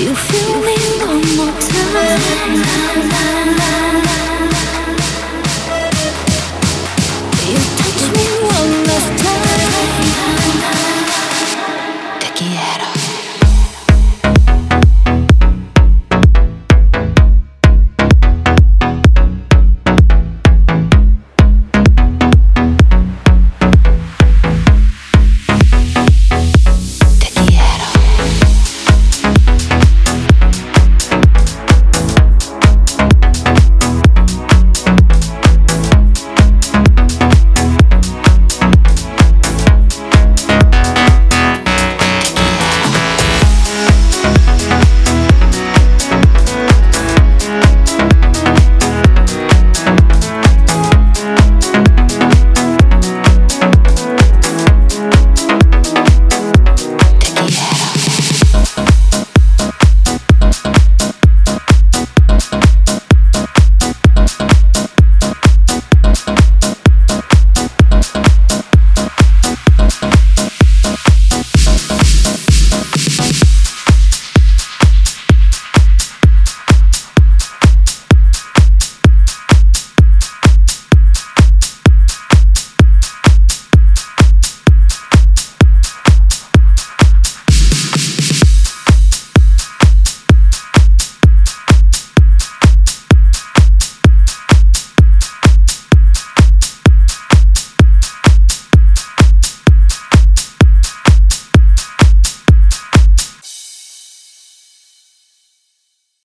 You feel me one more time.